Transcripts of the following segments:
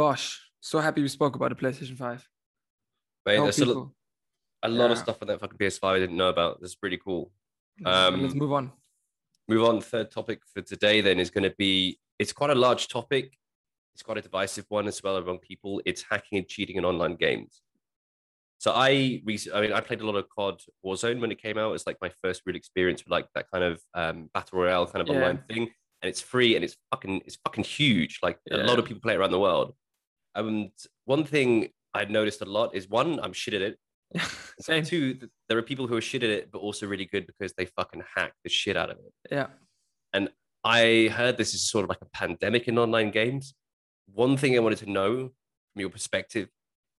Bosh. So happy we spoke about the PlayStation 5. Mate, Tell there's people. a lot of stuff on that fucking PS5 I didn't know about. That's pretty cool. Let's Um, move on. Move on. Third topic for today then is going to be it's quite a large topic. It's quite a divisive one as well among people. It's hacking and cheating in online games. So I, rec- I mean, I played a lot of COD Warzone when it came out. It's like my first real experience with like that kind of um, battle royale kind of Yeah. online thing, and it's free and it's fucking, it's fucking huge. Like a lot of people play it around the world. And one thing I've noticed a lot is one, I'm shit at it. Same. Two, there are people who are shit at it, but also really good because they fucking hack the shit out of it. Yeah. And I heard this is sort of like a pandemic in online games. One thing I wanted to know from your perspective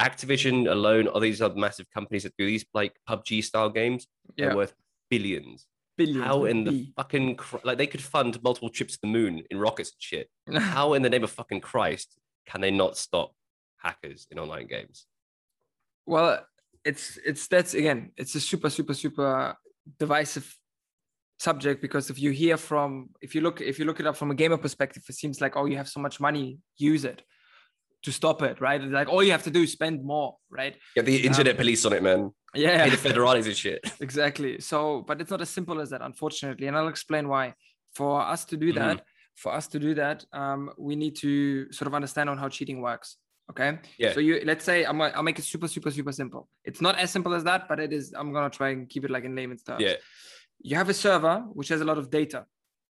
Activision alone, are these other massive companies that do these like PUBG style games? Yeah. They're worth billions. Billions. How in the B. fucking like they could fund multiple trips to the moon in rockets and shit? How in the name of fucking Christ can they not stop hackers in online games? well, it's it's that's again, it's a super, super, super divisive subject because if you hear from if you look if you look it up from a gamer perspective, it seems like oh you have so much money, use it to stop it, right? It's like all you have to do is spend more, right? Get the um, internet police on it, man. Yeah. Pay the federales and shit. exactly so but it's not as simple as that unfortunately and i'll explain why for us to do mm-hmm. that for us to do that um, we need to sort of understand on how cheating works okay Yeah. so you let's say I'm, i'll make it super super super simple it's not as simple as that but it is i'm gonna try and keep it like in layman's terms Yeah. you have a server which has a lot of data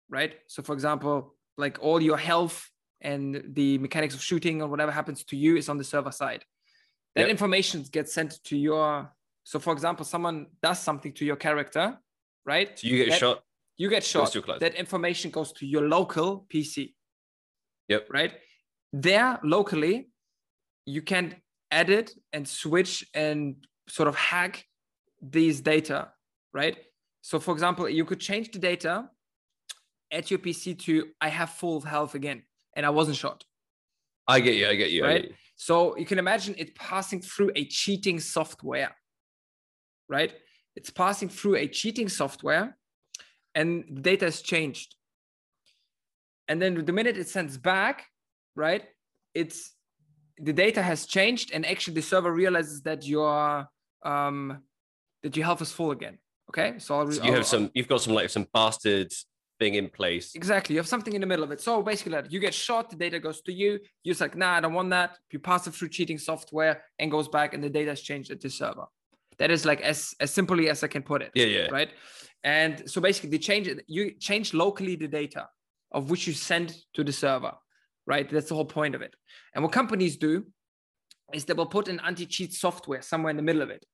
right so for example like all your health and the mechanics of shooting or whatever happens to you is on the server side that Yep. information gets sent to your so for example someone does something to your character right So you get That- shot. You get shot to your client. that information goes to your local pc Yep. right there locally you can edit and switch and sort of hack these data right so for example you could change the data at your pc to i have full health again and i wasn't shot I get you. I get you. Right? get you. so you can imagine it passing through a cheating software, right? It's passing through a cheating software and the data is changed. And then the minute it sends back, right? It's the data has changed and actually the server realizes that your um that your health is full again. Okay. So, I'll, So you I'll- have some. You've got some like some bastard thing in place. Exactly. You have something in the middle of it. So basically, like, you get shot, the data goes to you. You're like, nah, I don't want that. You pass it through cheating software and goes back, and the data is changed at the server. That is like as as simply as I can put it. Yeah, yeah. Right. And so basically, they change it. You change locally the data of which you send to the server. Right. That's the whole point of it. And what companies do is they will put an anti-cheat software somewhere in the middle of it.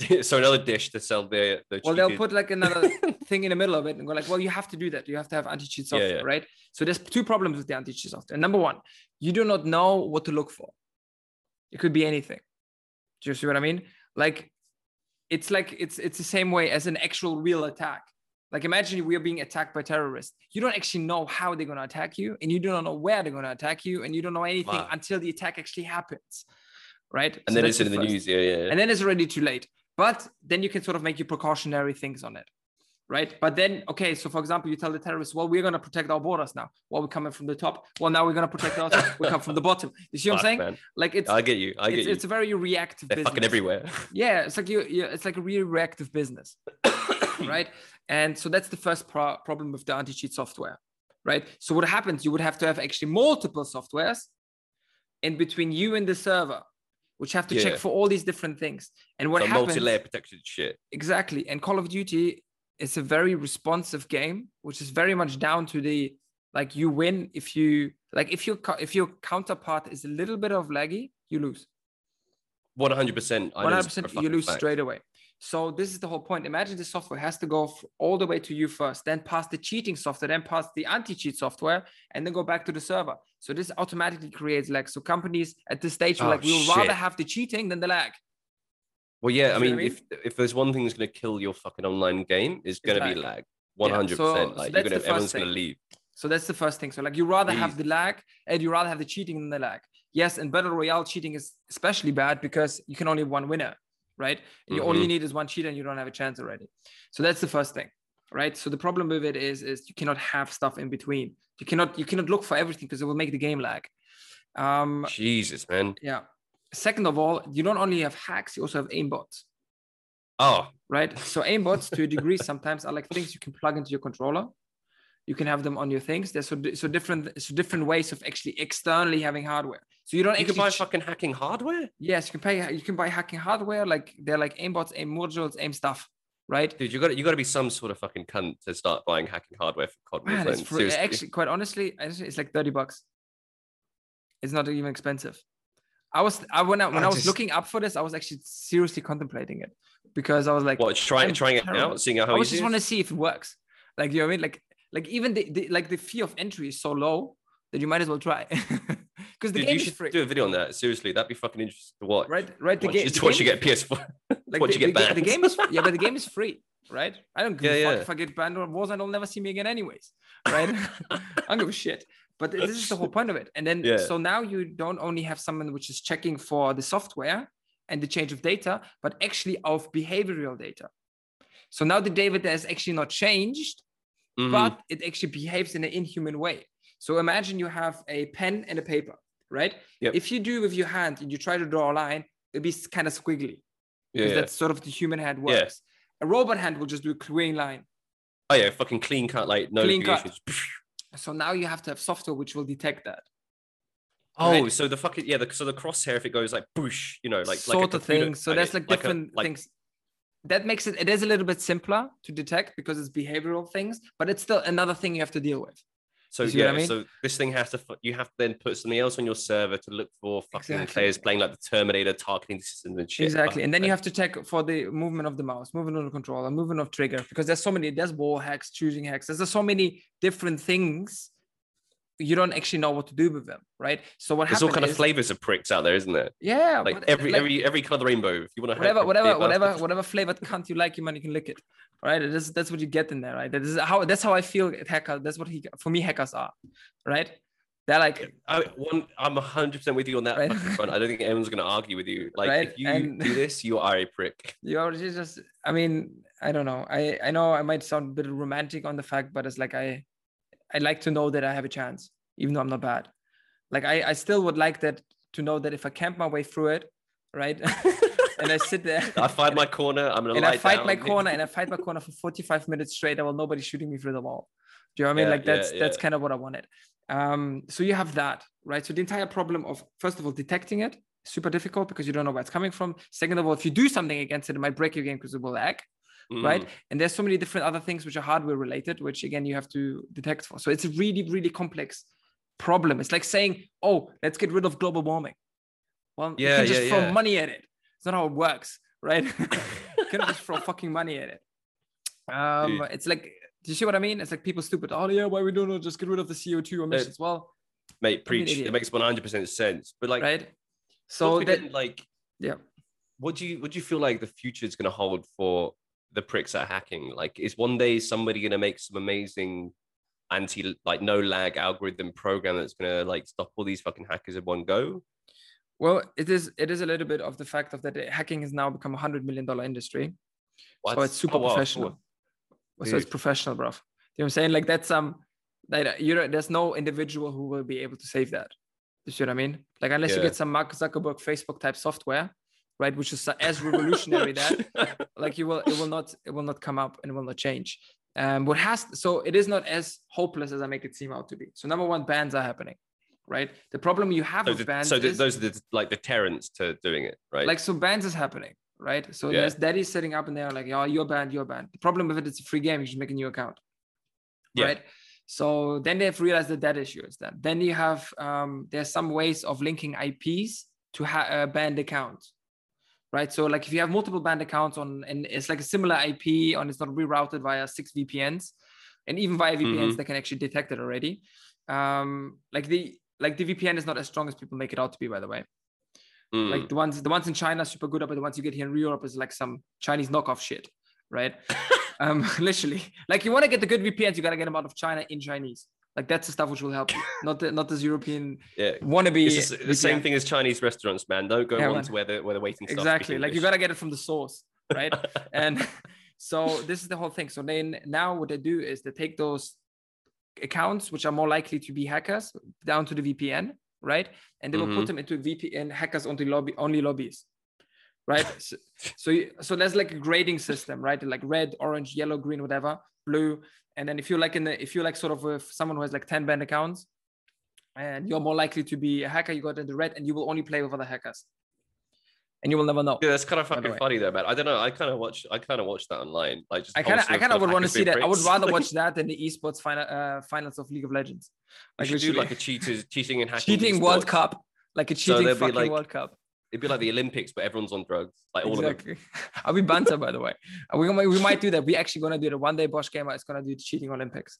so another dish to sell the the. Well, they'll put like another thing in the middle of it and go like, well, you have to do that. You have to have anti-cheat Yeah, software, yeah. right? So there's two problems with the anti-cheat software. Number one, you do not know what to look for. It could be anything. Do you see what I mean? Like, it's like it's it's the same way as an actual real attack. Like imagine we are being attacked by terrorists. You don't actually know how they're gonna attack you, and you do not know where they're gonna attack you, and you don't know anything Wow. until the attack actually happens, right? and So then it's in the news. Yeah, yeah. yeah. and then it's already too late. But then you can sort of make your precautionary things on it, right? But then, okay, so for example, you tell the terrorists, well, we're going to protect our borders now. Well, we're coming from the top. Well, now we're going to protect our we come from the bottom. You see what I'm saying? man. Like it's I get you. I get it's, you. it's a very reactive They're business. fucking everywhere. Yeah, it's like you, you it's like a really reactive business, right? And so that's the first pro- problem with the anti-cheat software, right? So what happens? You would have to have actually multiple softwares in between you and the server, which have to Yeah. check for all these different things. And what Some happens? multi-layer protection shit. exactly and call of duty is a very responsive game which is very much down to the like you win if you like if your if your counterpart is a little bit of laggy you lose. One hundred percent. 100% you lose straight away. So this is the whole point. Imagine the software has to go all the way to you first then pass the cheating software then pass the anti-cheat software and then go back to the server. So this automatically creates lag. So companies at this stage are Oh, like we would rather have the cheating than the lag Well, yeah. I what I mean, mean? if if there's one thing that's going to kill your fucking online game, it's going to be lag. One hundred percent. so Like that's you're gonna, everyone's going to leave. So that's the first thing. So like you rather have the lag and you rather have the cheating than the lag. Yes, and battle royale cheating is especially bad because you can only have one winner, right? And you all you need is one cheater and you don't have a chance already. So that's the first thing, right? So the problem with it is is you cannot have stuff in between. You cannot you cannot look for everything because it will make the game lag. Um, Jesus, man. yeah. Second of all, you don't only have hacks, you also have aimbots, Oh, right? So aimbots, to a degree, sometimes are like things you can plug into your controller. You can have them on your things. There's so, so different so different ways of actually externally having hardware. So you don't you actually can buy ch- fucking hacking hardware, yes, you can pay you can buy hacking hardware like they're like aimbots, aim modules, aim stuff, right? dude. You got you got to be some sort of fucking cunt to start buying hacking hardware for COD. Man, it's Warzone. free. Seriously. Actually, quite honestly, actually, it's like 30 bucks. It's not even expensive. I was I when I when I I, was just- looking up for this, I was actually seriously contemplating it because I was like, what trying I'm trying it terrible. out, seeing how I was just it want to see if it works. Like you know what I mean? Like like even the, the like the fee of entry is so low that you might as well try because the Dude, game you is should free. do a video on that. Seriously, that'd be fucking interesting to watch. Right, right. The Watch, game. it's the watch you game get is free. PS4. Like watch the, you get the, banned. the game is yeah, but the game is free, right? I don't give Yeah, a fuck yeah. if I get banned on Warzone. They'll never see me again, anyways, right? I don't give a shit. But this is the whole point of it. And then Yeah. so now you don't only have someone which is checking for the software and the change of data, but actually of behavioral data. So now the data is actually not changed, Mhm. but it actually behaves in an inhuman way. So imagine you have a pen and a paper, right? Yep. If you do with your hand and you try to draw a line, it'll be kind of squiggly because yeah. that's sort of the human hand works. Yeah. A robot hand will just do a clean line. Oh yeah, fucking clean cut, like no Clean cut. So now you have to have software which will detect that. Oh, Right. so the fucking yeah, the, so the crosshair if it goes like boosh, you know, like sort like a of computer- thing. So there's like a- different like- things. That makes it it is a little bit simpler to detect because it's behavioral things, but it's still another thing you have to deal with. So You yeah, I mean? so this thing has to you have to then put something else on your server to look for fucking Exactly. players playing like the Terminator targeting systems and shit. Exactly. And then you have to check for the movement of the mouse, movement of the controller, movement of trigger, because there's so many, there's wall hacks, choosing hacks. There's so many different things. You don't actually know what to do with them, right? So what There's all kind of flavors of pricks out there, isn't there? Yeah, Like but, every like, every every color rainbow. If you want to whatever, whatever, whatever, whatever flavored cunt you like, you man, you can lick it. Right? That's that's what you get in there, right? That is how that's how I feel at hacker. That's what he for me hackers are, right? They're like I, one, I'm 100 percent with you on that Right. front. I don't think anyone's going to argue with you. Like, Right, if you and- do this, you are a prick. you are just I mean, I don't know. I I know I might sound a bit romantic on the fact, but it's like I I like to know that I have a chance, even though I'm not bad. Like I I still would like that to know that if I camp my way through it, right, and I sit there. I find my corner. I'm gonna and I fight down. my corner and I fight my corner for 45 minutes straight. I will nobody shooting me through the wall. Do you know what I mean? Yeah, like that's yeah, that's yeah. kind of what I wanted. Um, so you have that, right? So the entire problem of first of all detecting it super difficult because you don't know where it's coming from. Second of all, if you do something against it, it might break your game because it will lag, right? Mm. And there's so many different other things which are hardware related, which again you have to detect for. So it's a really really complex problem. It's like saying, oh, let's get rid of global warming. Well, you Yeah, can just yeah, throw yeah. money at it. It's not how it works, right? you cannot just throw fucking money at it. Um, Dude. it's like, do you see what I mean? It's like people stupid. Oh yeah, why we don't know? Just get rid of the CO2 emissions. Well, Mate, preach. It makes 100 percent sense. But like, right? so So that like, yeah. what do you what do you feel like the future is going to hold for the pricks at hacking? Like, is one day somebody going to make some amazing anti like no lag algorithm program that's going to like stop all these fucking hackers in one go? Well, it is it is a little bit of the fact of that hacking has now become a hundred million dollar industry. So it's super Oh, wow, professional. cool. So it's professional, bro. You know what I'm saying? Like that's um that you know, there's no individual who will be able to save that. You see what I mean? Like unless you get some Mark Zuckerberg Facebook type software, right, which is as revolutionary that like you will it will not it will not come up and it will not change. Um, what has so it is not as hopeless as I make it seem out to be. So number one, bans are happening, right? The problem you have so, with the, bans so the, is those are the like the deterrents to doing it, right? like so bans is happening, right? So Yeah. there's daddies sitting up and they're like, oh, you're banned, you're banned. The problem with it, it's a free game. You should make a new account, Yeah. right? So then they've realized that that issue is done. Then you have um, there's some ways of linking IPs to ha- uh, banned accounts, right? So like if you have multiple banned accounts on, and it's like a similar IP and it's not rerouted via six VPNs, and even via VPNs Mhm. they can actually detect it already. Um, like the like the VPN is not as strong as people make it out to be, by the way Mm. like the ones the ones in China are super good, but the ones you get here in Europe is like some Chinese knockoff shit, right? um, literally, like you want to get the good VPNs, you gotta get them out of China in Chinese. Like that's the stuff which will help you, not the not this European yeah. wannabe. It's the the same thing as Chinese restaurants, man. Don't go Yeah, on to where the where the waiting staff Exactly, like you gotta get it from the source, right? and so this is the whole thing. So then now what they do is they take those accounts which are more likely to be hackers down to the VPN, right? And they will Mhm. put them into VPN hackers only lobby only lobbies, right? so, so, you- so there's like a grading system, right? Like red, orange, yellow, green, whatever, blue. And then if you're like in the if you're like sort of with someone who has like 10 banned accounts, and you're more likely to be a hacker, you got into red, and you will only play with other hackers, and you will never know. Yeah, that's kind of fucking funny though, man. I don't know. I kind of watch. I kind of watch that online. Like just I kind of, I kind of would want to see that. I would rather watch that than the esports final, uh, finals of League of Legends. We Like should do like a cheaters cheating and hacking. cheating World. Cup, like a cheating be, fucking like, World Cup. It'd be like the Olympics, but everyone's on drugs. Like all of them. Exactly. I'll be banter, by the way. Uh, We might, we might do that. We actually gonna do the One day, Bosh Gamer is gonna do the cheating Olympics,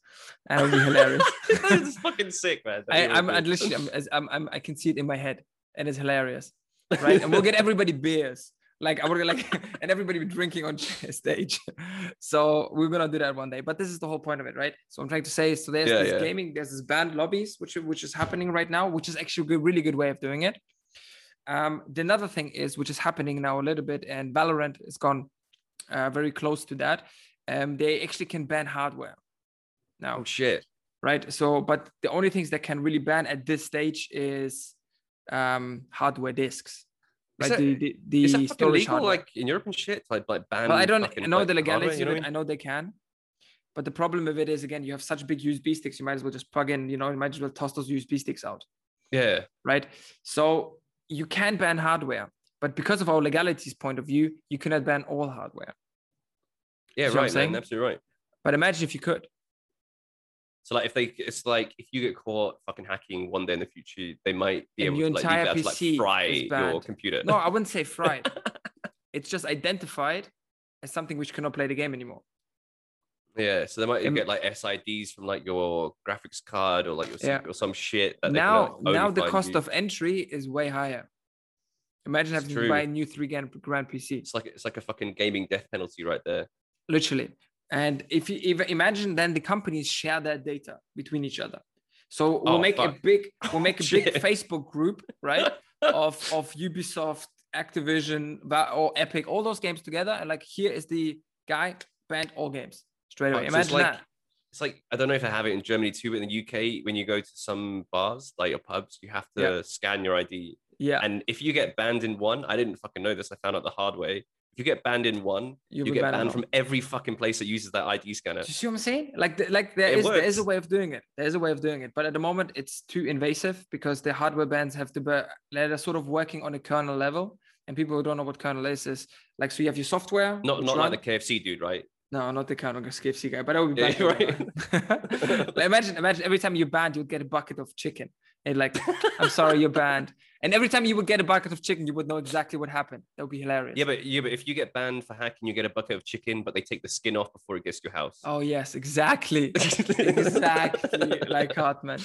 and it'll be hilarious. it's fucking sick, man. I, I'm, I'm literally, I'm, I'm, I'm, I can see it in my head, and it's hilarious, right? and we'll get everybody beers, like I would like, and everybody be drinking on stage. So we're gonna do that one day. But this is the whole point of it, right? So I'm trying to say, so there's Yeah, this yeah. gaming, there's this banned lobbies, which which is happening right now, which is actually a good, really good way of doing it. Um, the another thing is, which is happening now a little bit, and Valorant has gone uh, very close to that. Um, they actually can ban hardware now Oh shit. right? So, but the only things that can really ban at this stage is um, hardware disks, right? that- the the, the Is that fucking storage legal hardware. like in Europe and shit? Like like ban. well, I don't fucking, know like, the legality hardware, you know of what it. I I know they can, but the problem with it is again, you have such big USB sticks. You might as well just plug in. You know, you might as well toss those USB sticks out, Yeah. right? So you can ban hardware, but because of our legalities point of view, you cannot ban all hardware. Yeah, I'm right, saying? man. Absolutely right. But imagine if you could. So like if they, it's like if you get caught fucking hacking one day in the future, they might be And able to like, to, like fry your computer. No, I wouldn't say fried. it's just identified as something which cannot play the game anymore. Yeah, so they might Im- get like SIDs from like your graphics card or like your Yeah. Or some shit. That now like, now the cost you. of entry is way higher imagine It's having to buy a new three grand grand pc it's like it's like a fucking gaming death penalty right there. literally and if you even imagine then the companies share that data between each other so we'll Oh, make a big we'll make a oh, big facebook group right of of ubisoft activision or epic all those games together and like here is the guy banned all games straight away Fuck, so it's imagine like- that It's like I don't know if I have it in Germany too, but in the UK, when you go to some bars, like your pubs, you have to Yeah. scan your ID. yeah And if you get banned in one, I didn't fucking know this. I found out the hard way. If you get banned in one, You'll you get banned banned from every fucking place that uses that ID scanner. Do you see what I'm saying? Like, the, like there It is there is a way of doing it. There is a way of doing it, but at the moment it's too invasive because the hardware bans have to be they're sort of working on a kernel level. And people who don't know what kernel is is like so you have your software. Not not run- like the KFC dude, right? No, not the kernel KFC guy, but I would be Yeah, bad. Like, imagine imagine every time you're banned, you'd get a bucket of chicken. And like, I'm sorry, you're banned. And every time you would get a bucket of chicken, you would know exactly what happened. That would be hilarious. Yeah, but yeah, but if you get banned for hacking, you get a bucket of chicken, but they take the skin off before it gets to your house. Oh yes, exactly. exactly like Hartman.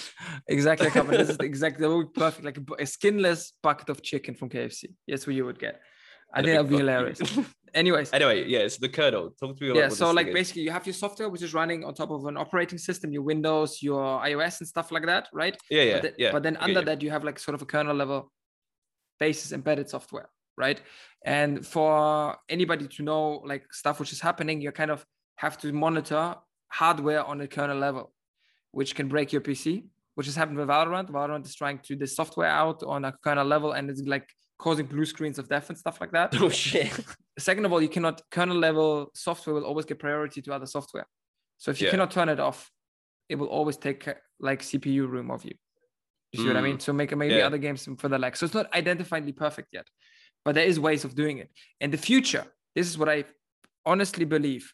Exactly like Hartman. This is exactly that would be perfect. Like a, a skinless bucket of chicken from KFC. Yes, what you would get. I think that'd be hilarious. Anyways, anyway, yeah, it's the kernel. Talk to me about yeah. So like basically, you have your software which is running on top of an operating system, your Windows, your iOS, and stuff like that, right? yeah, yeah, but, then, yeah. but then under you. that you have like sort of a kernel level basis embedded software right and for anybody to know like stuff which is happening you kind of have to monitor hardware on a kernel level which can break your pc which has happened with valorant valorant is trying to the software out on a kernel level and it's like causing blue screens of death and stuff like that Oh shit. second of all you cannot kernel level software will always get priority to other software so if you Yeah. cannot turn it off it will always take like cpu room of you you see what i mean so make maybe Mm. Yeah. other games for the lag so it's not identifiably perfect yet but there is ways of doing it in the future this is what i honestly believe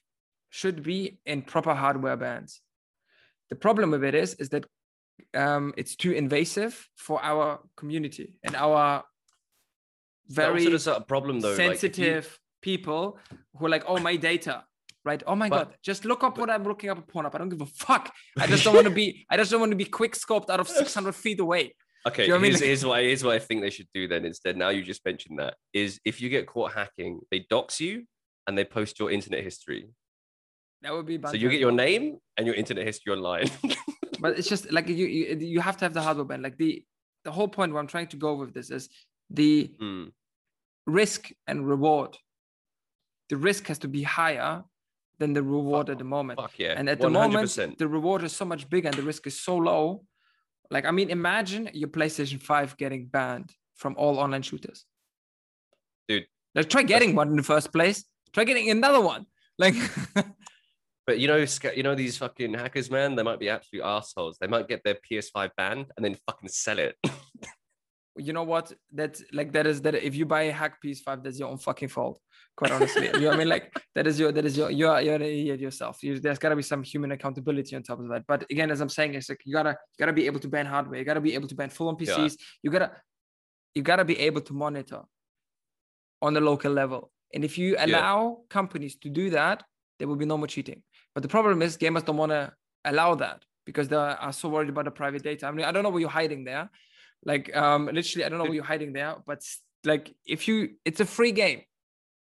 should be in proper hardware bans the problem with it is is that um, it's too invasive for our community and our Very also a problem though. like, you- sensitive people who are like, oh, my data, right? Oh my But- God, just look up what I'm looking up Porn up. I don't give a fuck. I just don't want to be, I just don't want to be quick scoped out of 600 feet away. Okay, you know what I mean? here's, here's what here's what I think they should do then instead. Now you just mentioned that is if you get caught hacking, they dox you and they post your internet history. That would be bad So you get your name and your internet history online. But it's just like you, you, you have to have the hardware ban. Like the, the whole point where I'm trying to go with this is the Hmm. risk and reward. The risk has to be higher than the reward at the moment. Fuck yeah. And at the 100%. moment, the reward is so much bigger and the risk is so low Like, I mean, imagine your PlayStation 5 getting banned from all online shooters. Dude. Like, try getting one in the first place. Try getting another one. Like, But you know, you know these fucking hackers, man. They might be absolute assholes. They might get their PS5 banned and then fucking sell it. you know what? That like that is that if you buy a hack PS5, that's your own fucking fault. Quite honestly, you know what I mean? Like that is your that is your you're you're an idiot yourself. You, there's gotta be some human accountability on top of that. But again, as I'm saying, it's like you gotta you gotta be able to ban hardware. You gotta be able to ban full on PCs. Yeah. You gotta you gotta be able to monitor on the local level. And if you allow companies to do that, there will be no more cheating. But the problem is gamers don't want to allow that because they are so worried about the private data. I mean, I don't know what you're hiding there. Like, um, literally, I don't know what you're hiding there. But like, if you, it's a free game.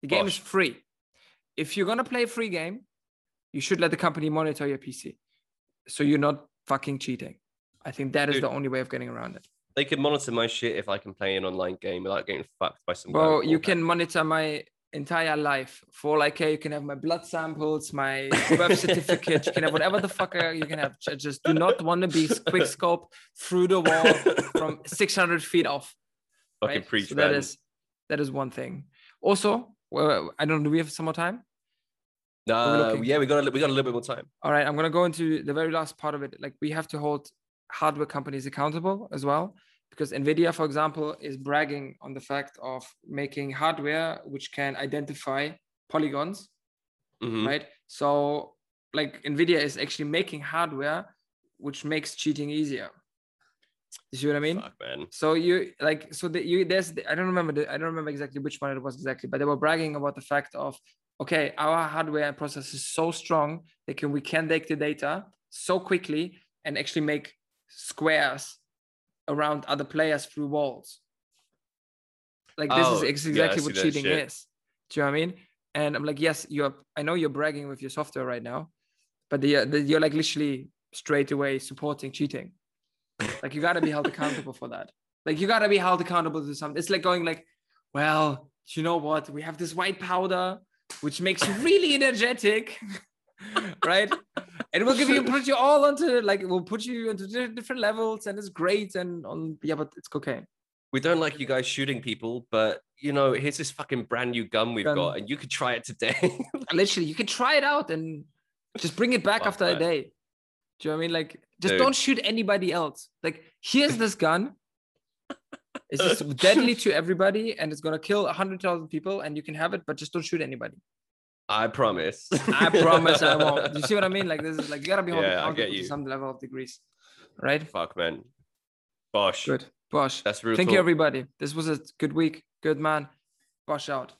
The game is free. If you're gonna play a free game, you should let the company monitor your PC, so you're not fucking cheating. I think that is Dude. the only way of getting around it. they can monitor my shit if I can play an online game without getting fucked by some. Well, you can monitor my entire life for like, hey, you can have my blood samples, my birth certificate, you can have whatever the fuck uh, you can have. Ju- Just do not want to be quick scope through the wall from 600 feet off. fucking right? preach, So that is that is one thing. Also, well, I don't know. Do we have some more time? Looking? yeah, we got a, we got a little bit more time. All right, I'm gonna go into the very last part of it. Like we have to hold hardware companies accountable as well, because Nvidia, for example, is bragging on the fact of making hardware which can identify polygons, Mhm. right? So, like Nvidia is actually making hardware which makes cheating easier. You see what I mean? Fuck. So you like so that you there's I don't remember the, I don't remember exactly which one it was exactly, but they were bragging about the fact of okay, our hardware and process is so strong that can we can take the data so quickly and actually make squares around other players through walls. Like this Oh, is yeah, exactly what cheating is. Do you know what I mean? And I'm like, yes, you're. I know you're bragging with your software right now, but the, the, you're like literally straight away supporting cheating. Like you gotta be held accountable for that. Like you gotta be held accountable to something. It's like going like, well, you know what? We have this white powder which makes you really energetic, right? And we'll give you put you all onto like we'll put you into different levels, and it's great. And on yeah, but it's cocaine. We don't like you guys shooting people, but you know, here's this fucking brand new gun we've Gun. got, and you could try it today. Literally, you can try it out and just bring it back Fuck after a day. Do you know what I mean? Like, just Dude. don't shoot anybody else. Like, here's this gun. It's just deadly to everybody, and it's gonna kill a hundred thousand people, and you can have it, but just don't shoot anybody. I promise. I promise I won't. You see what I mean? Like, this is like you gotta be Yeah, get to some level of degrees, right? Fuck, man. Bosh. Good, Bosh. That's real. Thank you, everybody. This was a good week. Good man. Bosh out.